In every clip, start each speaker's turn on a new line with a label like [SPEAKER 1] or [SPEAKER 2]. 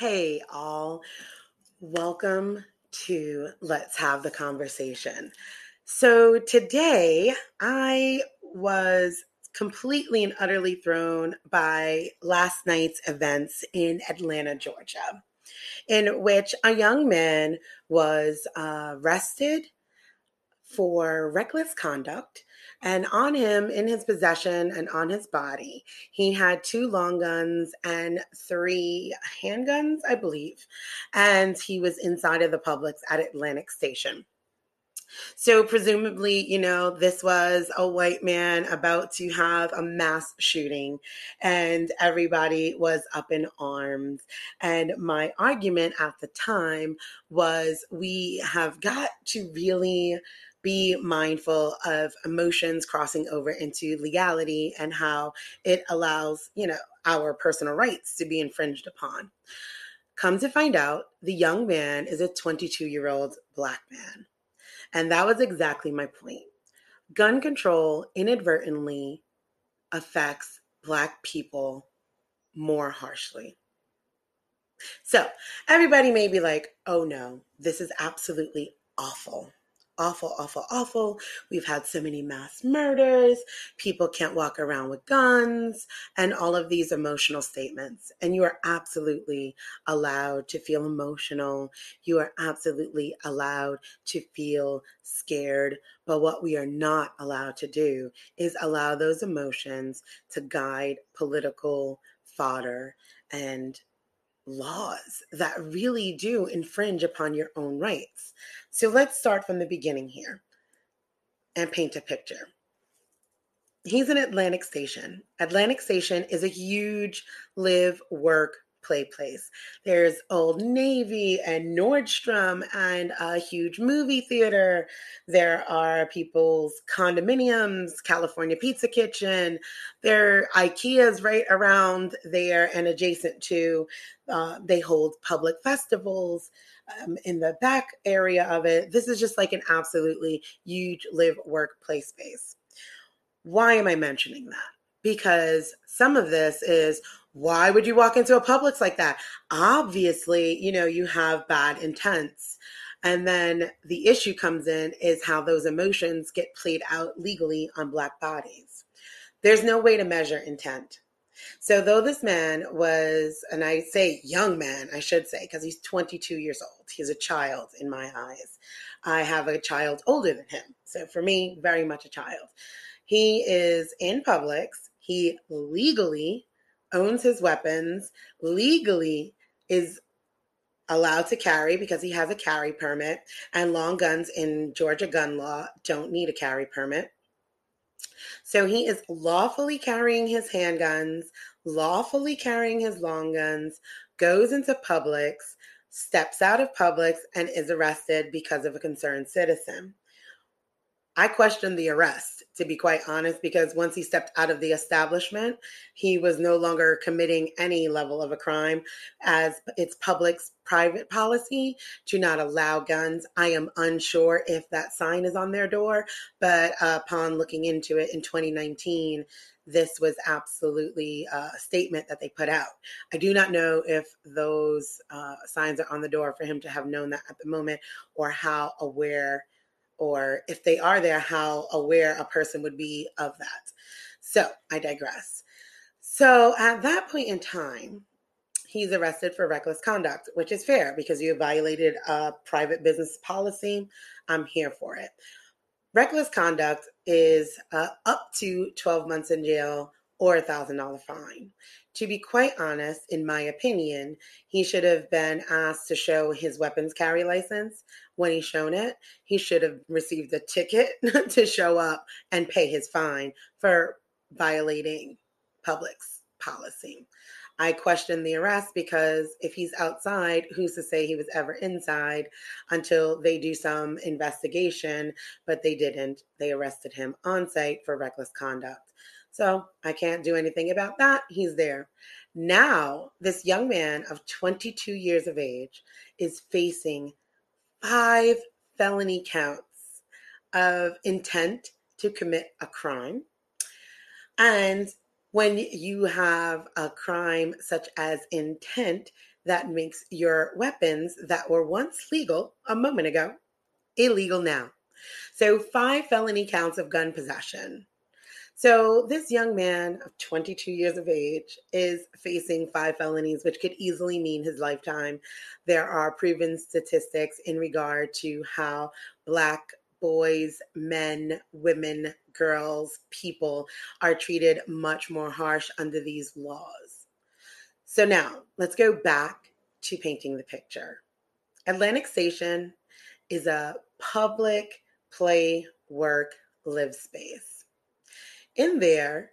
[SPEAKER 1] Hey, all. Welcome to Let's Have the Conversation. So, today I was completely and utterly thrown by last night's events in Atlanta, Georgia, in which a young man was uh, arrested for reckless conduct. And on him, in his possession and on his body, he had two long guns and three handguns, I believe. And he was inside of the Publix at Atlantic Station. So, presumably, you know, this was a white man about to have a mass shooting, and everybody was up in arms. And my argument at the time was we have got to really be mindful of emotions crossing over into legality and how it allows, you know, our personal rights to be infringed upon. Come to find out, the young man is a 22 year old black man. And that was exactly my point. Gun control inadvertently affects black people more harshly. So, everybody may be like, oh no, this is absolutely awful awful, awful, awful. We've had so many mass murders. People can't walk around with guns and all of these emotional statements. And you are absolutely allowed to feel emotional. You are absolutely allowed to feel scared. But what we are not allowed to do is allow those emotions to guide political fodder and laws that really do infringe upon your own rights. So let's start from the beginning here and paint a picture. He's in Atlantic Station. Atlantic Station is a huge live, work, play place. There's Old Navy and Nordstrom and a huge movie theater. There are people's condominiums, California Pizza Kitchen. There are IKEA's right around there and adjacent to. Uh, they hold public festivals. Um, in the back area of it, this is just like an absolutely huge live work play space. Why am I mentioning that? Because some of this is why would you walk into a Publix like that? Obviously, you know, you have bad intents. And then the issue comes in is how those emotions get played out legally on Black bodies. There's no way to measure intent. So, though this man was, and I say young man, I should say, because he's 22 years old, he's a child in my eyes. I have a child older than him. So, for me, very much a child. He is in Publix. He legally owns his weapons, legally is allowed to carry because he has a carry permit, and long guns in Georgia gun law don't need a carry permit. So he is lawfully carrying his handguns, lawfully carrying his long guns, goes into Publix, steps out of Publix, and is arrested because of a concerned citizen. I questioned the arrest, to be quite honest, because once he stepped out of the establishment, he was no longer committing any level of a crime, as it's Publix private policy to not allow guns. I am unsure if that sign is on their door, but upon looking into it in 2019, this was absolutely a statement that they put out. I do not know if those uh, signs are on the door for him to have known that at the moment or how aware or if they are there, how aware a person would be of that. So I digress. So at that point in time, he's arrested for reckless conduct, which is fair because you violated a private business policy. I'm here for it. Reckless conduct is uh, up to 12 months in jail or a $1,000 fine. To be quite honest, in my opinion, he should have been asked to show his weapons carry license. When he's shown it, he should have received a ticket to show up and pay his fine for violating Publix policy. I question the arrest because if he's outside, who's to say he was ever inside until they do some investigation? But they didn't. They arrested him on site for reckless conduct. So I can't do anything about that. He's there. Now, this young man of 22 years of age is facing five felony counts of intent to commit a crime. And when you have a crime such as intent that makes your weapons that were once legal a moment ago illegal now. So, five felony counts of gun possession. So, this young man of 22 years of age is facing five felonies, which could easily mean his lifetime. There are proven statistics in regard to how Black boys, men, women, girls, people are treated much more harsh under these laws. So now let's go back to painting the picture. Atlantic Station is a public play, work, live space. In there,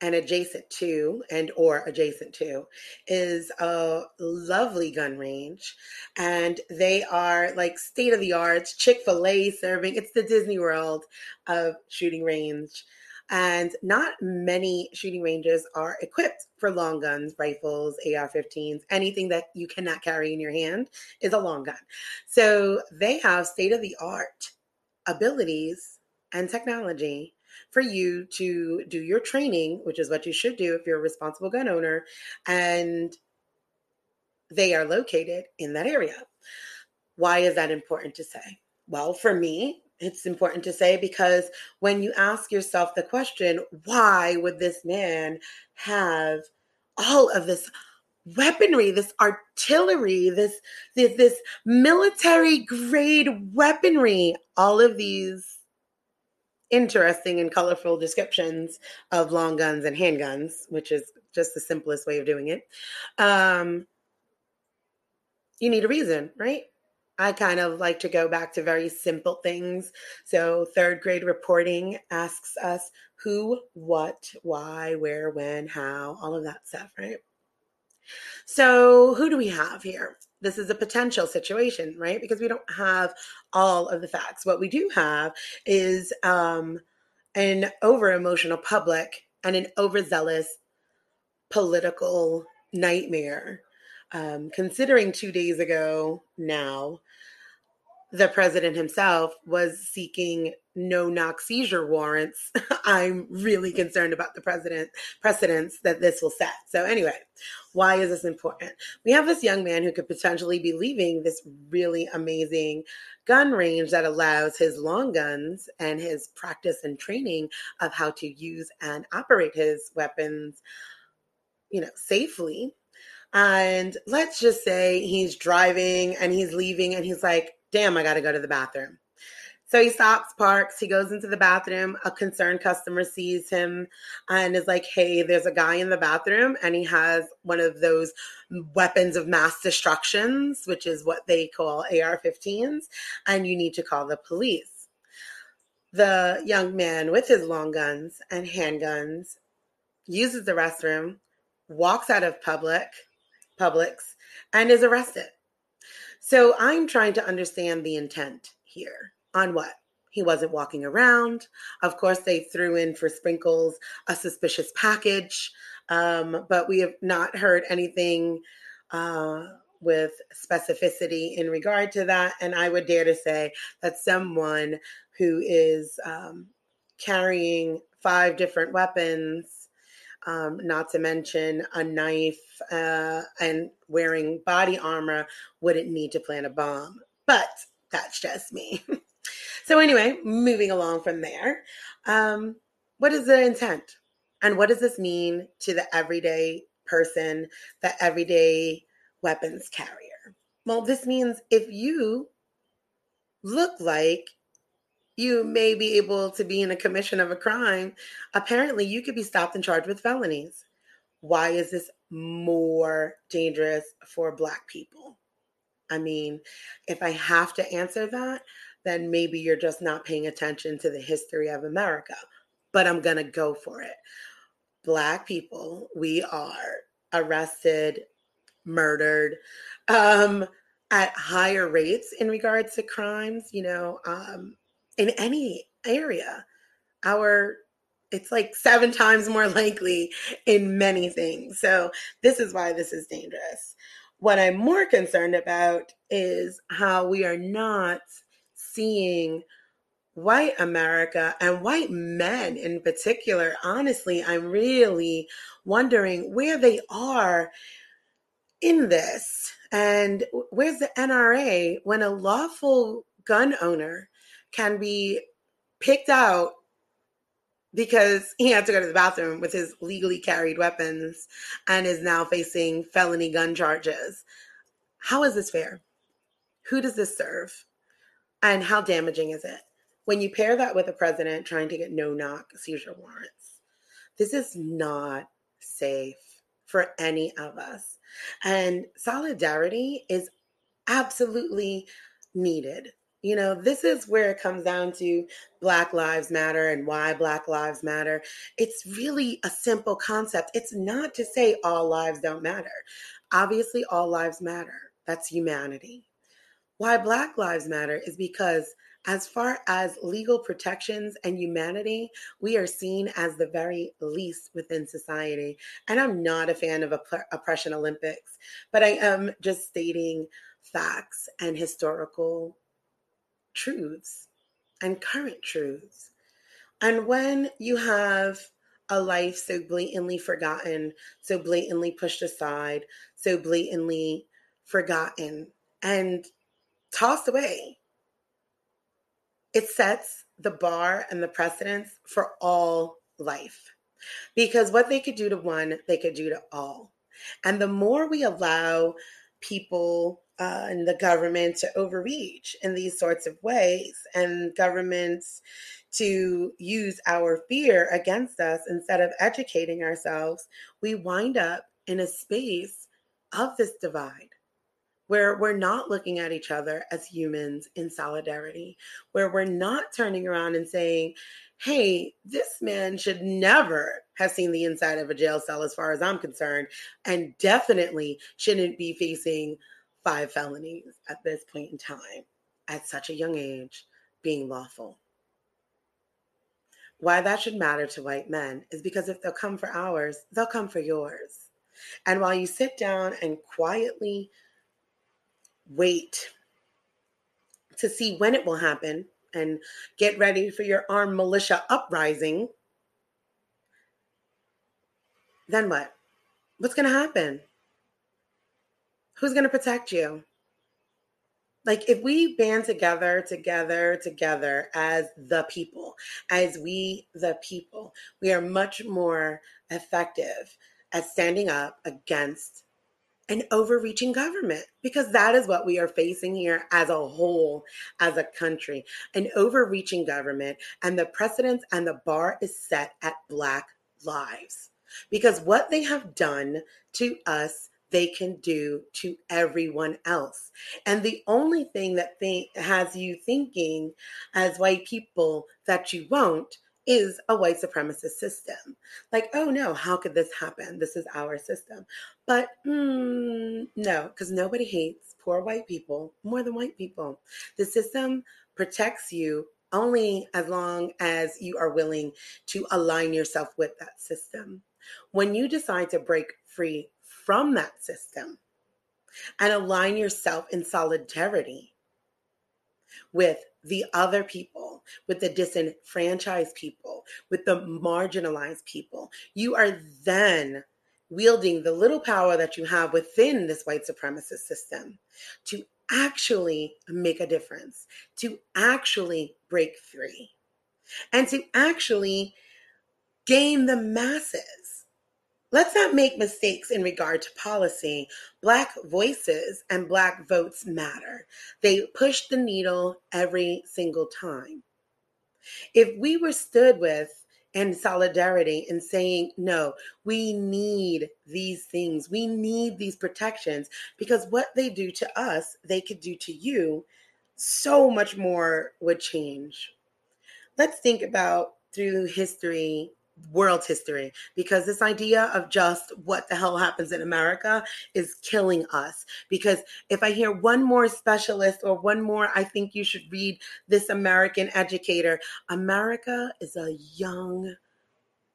[SPEAKER 1] and adjacent to and or adjacent to is a lovely gun range. And they are like state of the art chick-fil-a serving. It's the disney world of shooting range. And not many shooting ranges are equipped for long guns rifles ar-15s anything that you cannot carry in your hand is a long gun. So they have state of the art abilities and technology for you to do your training, which is what you should do if you're a responsible gun owner, and they are located in that area. Why is that important to say? Well, for me, it's important to say because when you ask yourself the question, why would this man have all of this weaponry, this artillery, this this, this military grade weaponry, all of these interesting and colorful descriptions of long guns and handguns, which is just the simplest way of doing it. Um, you need a reason, right? I kind of like to go back to very simple things. So, third grade reporting asks us who, what, why, where, when, how, all of that stuff, right? So, who do we have here? This is a potential situation, right? Because we don't have all of the facts. What we do have is um, an over emotional public and an overzealous political nightmare. Um, considering two days ago now, the president himself was seeking no knock seizure warrants, I'm really concerned about the president precedents that this will set. So anyway, why is this important? We have this young man who could potentially be leaving this really amazing gun range that allows his long guns and his practice and training of how to use and operate his weapons, you know, safely. And let's just say he's driving and he's leaving and he's like, damn, I got to go to the bathroom so he stops, parks, he goes into the bathroom. A concerned customer sees him and is like, Hey, there's a guy in the bathroom, and he has one of those weapons of mass destructions, which is what they call AR 15s, and you need to call the police. The young man with his long guns and handguns uses the restroom, walks out of public, Publix, and is arrested. So I'm trying to understand the intent here on what? He wasn't walking around. Of course, they threw in for sprinkles a suspicious package, um, but we have not heard anything uh, with specificity in regard to that. And I would dare to say that someone who is um, carrying five different weapons, um, not to mention a knife uh, and wearing body armor, wouldn't need to plant a bomb. But that's just me. So, anyway, moving along from there, um, what is the intent? And what does this mean to the everyday person, the everyday weapons carrier? Well, this means if you look like you may be able to be in a commission of a crime, apparently you could be stopped and charged with felonies. Why is this more dangerous for Black people? I mean, if I have to answer that, then maybe you're just not paying attention to the history of America. But I'm going to go for it. Black people, we are arrested, murdered um, at higher rates in regards to crimes, you know, um, in any area. Our it's like seven times more likely in many things. So, this is why this is dangerous. What I'm more concerned about is how we are not seeing white America and white men in particular, honestly, I'm really wondering where they are in this. And where's the NRA when a lawful gun owner can be picked out because he had to go to the bathroom with his legally carried weapons and is now facing felony gun charges? How is this fair? Who does this serve? And how damaging is it? When you pair that with a president trying to get no knock seizure warrants, this is not safe for any of us. And solidarity is absolutely needed. You know, this is where it comes down to Black Lives Matter and why Black Lives Matter. It's really a simple concept. It's not to say all lives don't matter. Obviously, all lives matter. That's humanity. Why Black Lives Matter is because as far as legal protections and humanity, we are seen as the very least within society. And I'm not a fan of opp- Oppression Olympics, but I am just stating facts and historical truths and current truths. And when you have a life so blatantly forgotten, so blatantly pushed aside, so blatantly forgotten and tossed away, it sets the bar and the precedence for all life. Because what they could do to one, they could do to all. And the more we allow people uh, and the government to overreach in these sorts of ways, and governments to use our fear against us instead of educating ourselves, we wind up in a space of this divide where we're not looking at each other as humans in solidarity, where we're not turning around and saying, hey, this man should never have seen the inside of a jail cell, as far as I'm concerned, and definitely shouldn't be facing five felonies at this point in time at such a young age being lawful. Why that should matter to white men is because if they'll come for ours, they'll come for yours. And while you sit down and quietly wait to see when it will happen and get ready for your armed militia uprising, then what? What's going to happen? Who's going to protect you? Like, if we band together, together, together as the people, as we, the people, we are much more effective at standing up against an overreaching government because that is what we are facing here as a whole, as a country an overreaching government. And the precedence and the bar is set at Black lives because what they have done to us. They can do to everyone else. And the only thing that th- has you thinking as white people that you won't is a white supremacist system. Like, oh no, how could this happen? This is our system. But mm, no, because nobody hates poor white people more than white people. The system protects you only as long as you are willing to align yourself with that system. When you decide to break free from that system and align yourself in solidarity with the other people, with the disenfranchised people, with the marginalized people. You are then wielding the little power that you have within this white supremacist system to actually make a difference, to actually break free, and to actually gain the masses Let's not make mistakes in regard to policy. Black voices and Black votes matter. They push the needle every single time. If we were stood with and solidarity and saying, no, we need these things, we need these protections, because what they do to us, they could do to you, so much more would change. Let's think about through history world history because this idea of just what the hell happens in America is killing us. Because if I hear one more specialist or one more, I think you should read this American educator. America is a young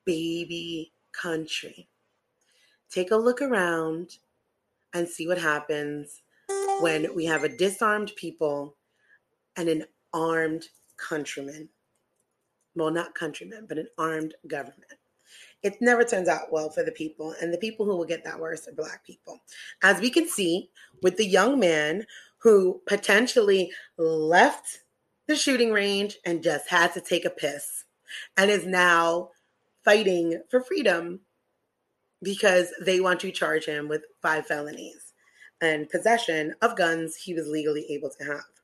[SPEAKER 1] baby country. Take a look around and see what happens when we have a disarmed people and an armed countrymen. Well, not countrymen, but an armed government. It never turns out well for the people, and the people who will get that worse are Black people. As we can see with the young man who potentially left the shooting range and just had to take a piss and is now fighting for freedom because they want to charge him with five felonies and possession of guns he was legally able to have.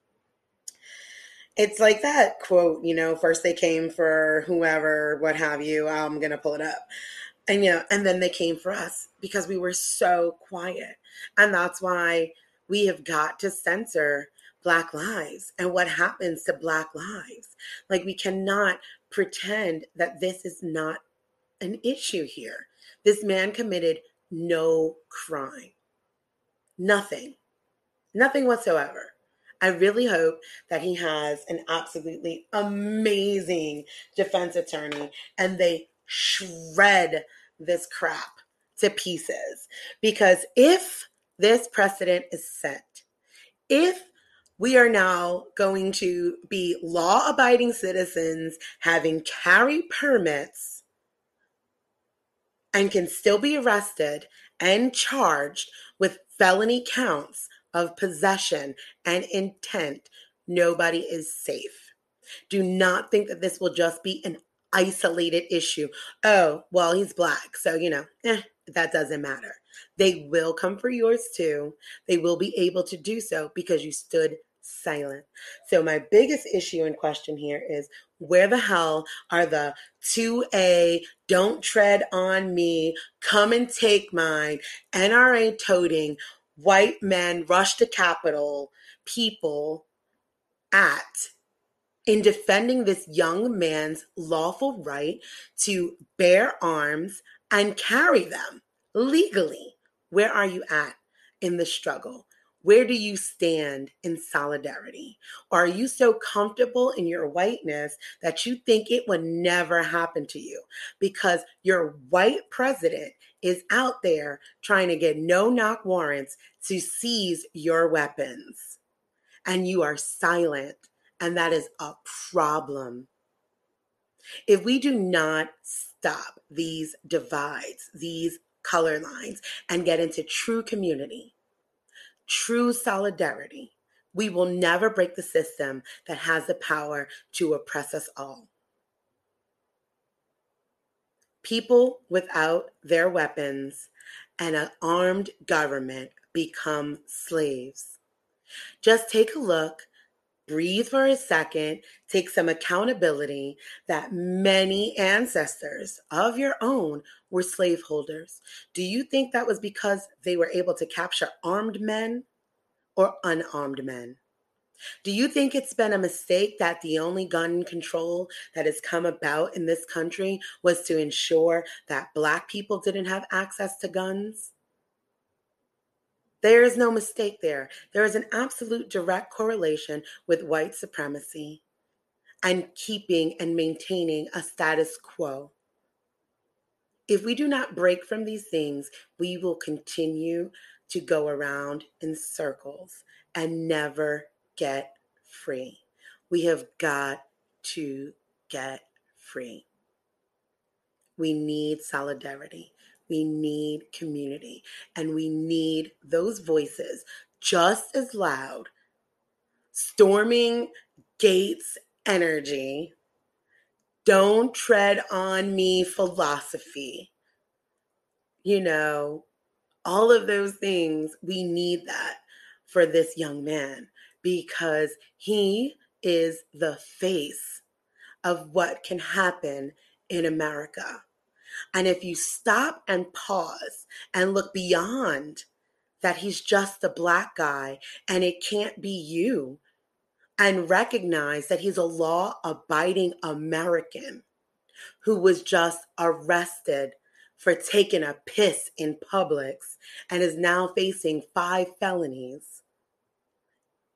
[SPEAKER 1] It's like that quote, you know, first they came for whoever, what have you. I'm going to pull it up. And, you know, and then they came for us because we were so quiet. And that's why we have got to censor Black lives and what happens to Black lives. Like, we cannot pretend that this is not an issue here. This man committed no crime, nothing, nothing whatsoever. I really hope that he has an absolutely amazing defense attorney and they shred this crap to pieces. Because if this precedent is set, if we are now going to be law abiding citizens having carry permits and can still be arrested and charged with felony counts of possession and intent. Nobody is safe. Do not think that this will just be an isolated issue. Oh, well, he's black. So, you know, eh, that doesn't matter. They will come for yours too. They will be able to do so because you stood silent. So, my biggest issue in question here is where the hell are the 2A, don't tread on me, come and take mine, NRA toting, white men rush to Capitol people at in defending this young man's lawful right to bear arms and carry them legally? Where are you at in the struggle? Where do you stand in solidarity? Are you so comfortable in your whiteness that you think it would never happen to you because your white president is out there trying to get no knock warrants to seize your weapons? And you are silent, and that is a problem. If we do not stop these divides, these color lines, and get into true community, true solidarity, we will never break the system that has the power to oppress us all. People without their weapons and an armed government become slaves. Just take a look, breathe for a second, take some accountability that many ancestors of your own were slaveholders. Do you think that was because they were able to capture armed men or unarmed men? Do you think it's been a mistake that the only gun control that has come about in this country was to ensure that Black people didn't have access to guns? There is no mistake there. There is an absolute direct correlation with white supremacy and keeping and maintaining a status quo. If we do not break from these things, we will continue to go around in circles and never get free. We have got to get free. We need solidarity. We need community. And we need those voices just as loud, storming gates energy don't tread on me philosophy. You know, all of those things, we need that for this young man because he is the face of what can happen in America. And if you stop and pause and look beyond that he's just a black guy and it can't be you, and recognize that he's a law abiding American who was just arrested for taking a piss in Publix and is now facing five felonies,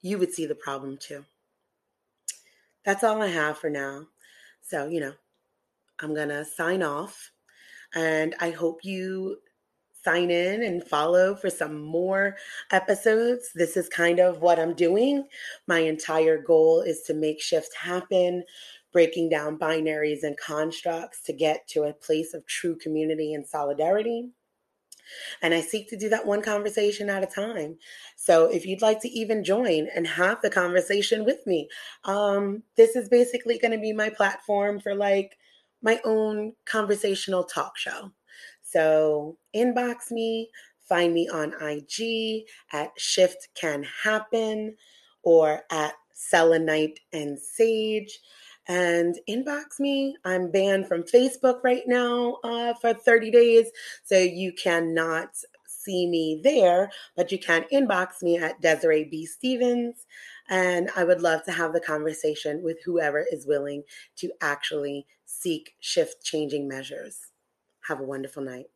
[SPEAKER 1] you would see the problem too. That's all I have for now. So, you know, I'm going to sign off and I hope you sign in and follow for some more episodes. This is kind of what I'm doing. My entire goal is to make shifts happen, breaking down binaries and constructs to get to a place of true community and solidarity. And I seek to do that one conversation at a time. So if you'd like to even join and have the conversation with me, um, this is basically going to be my platform for like my own conversational talk show. So inbox me, find me on IG at Shift Can Happen or at Selenite and Sage and inbox me. I'm banned from Facebook right now uh, for 30 days, so you cannot see me there, but you can inbox me at Desiree B. Stevens. And I would love to have the conversation with whoever is willing to actually seek shift changing measures. Have a wonderful night.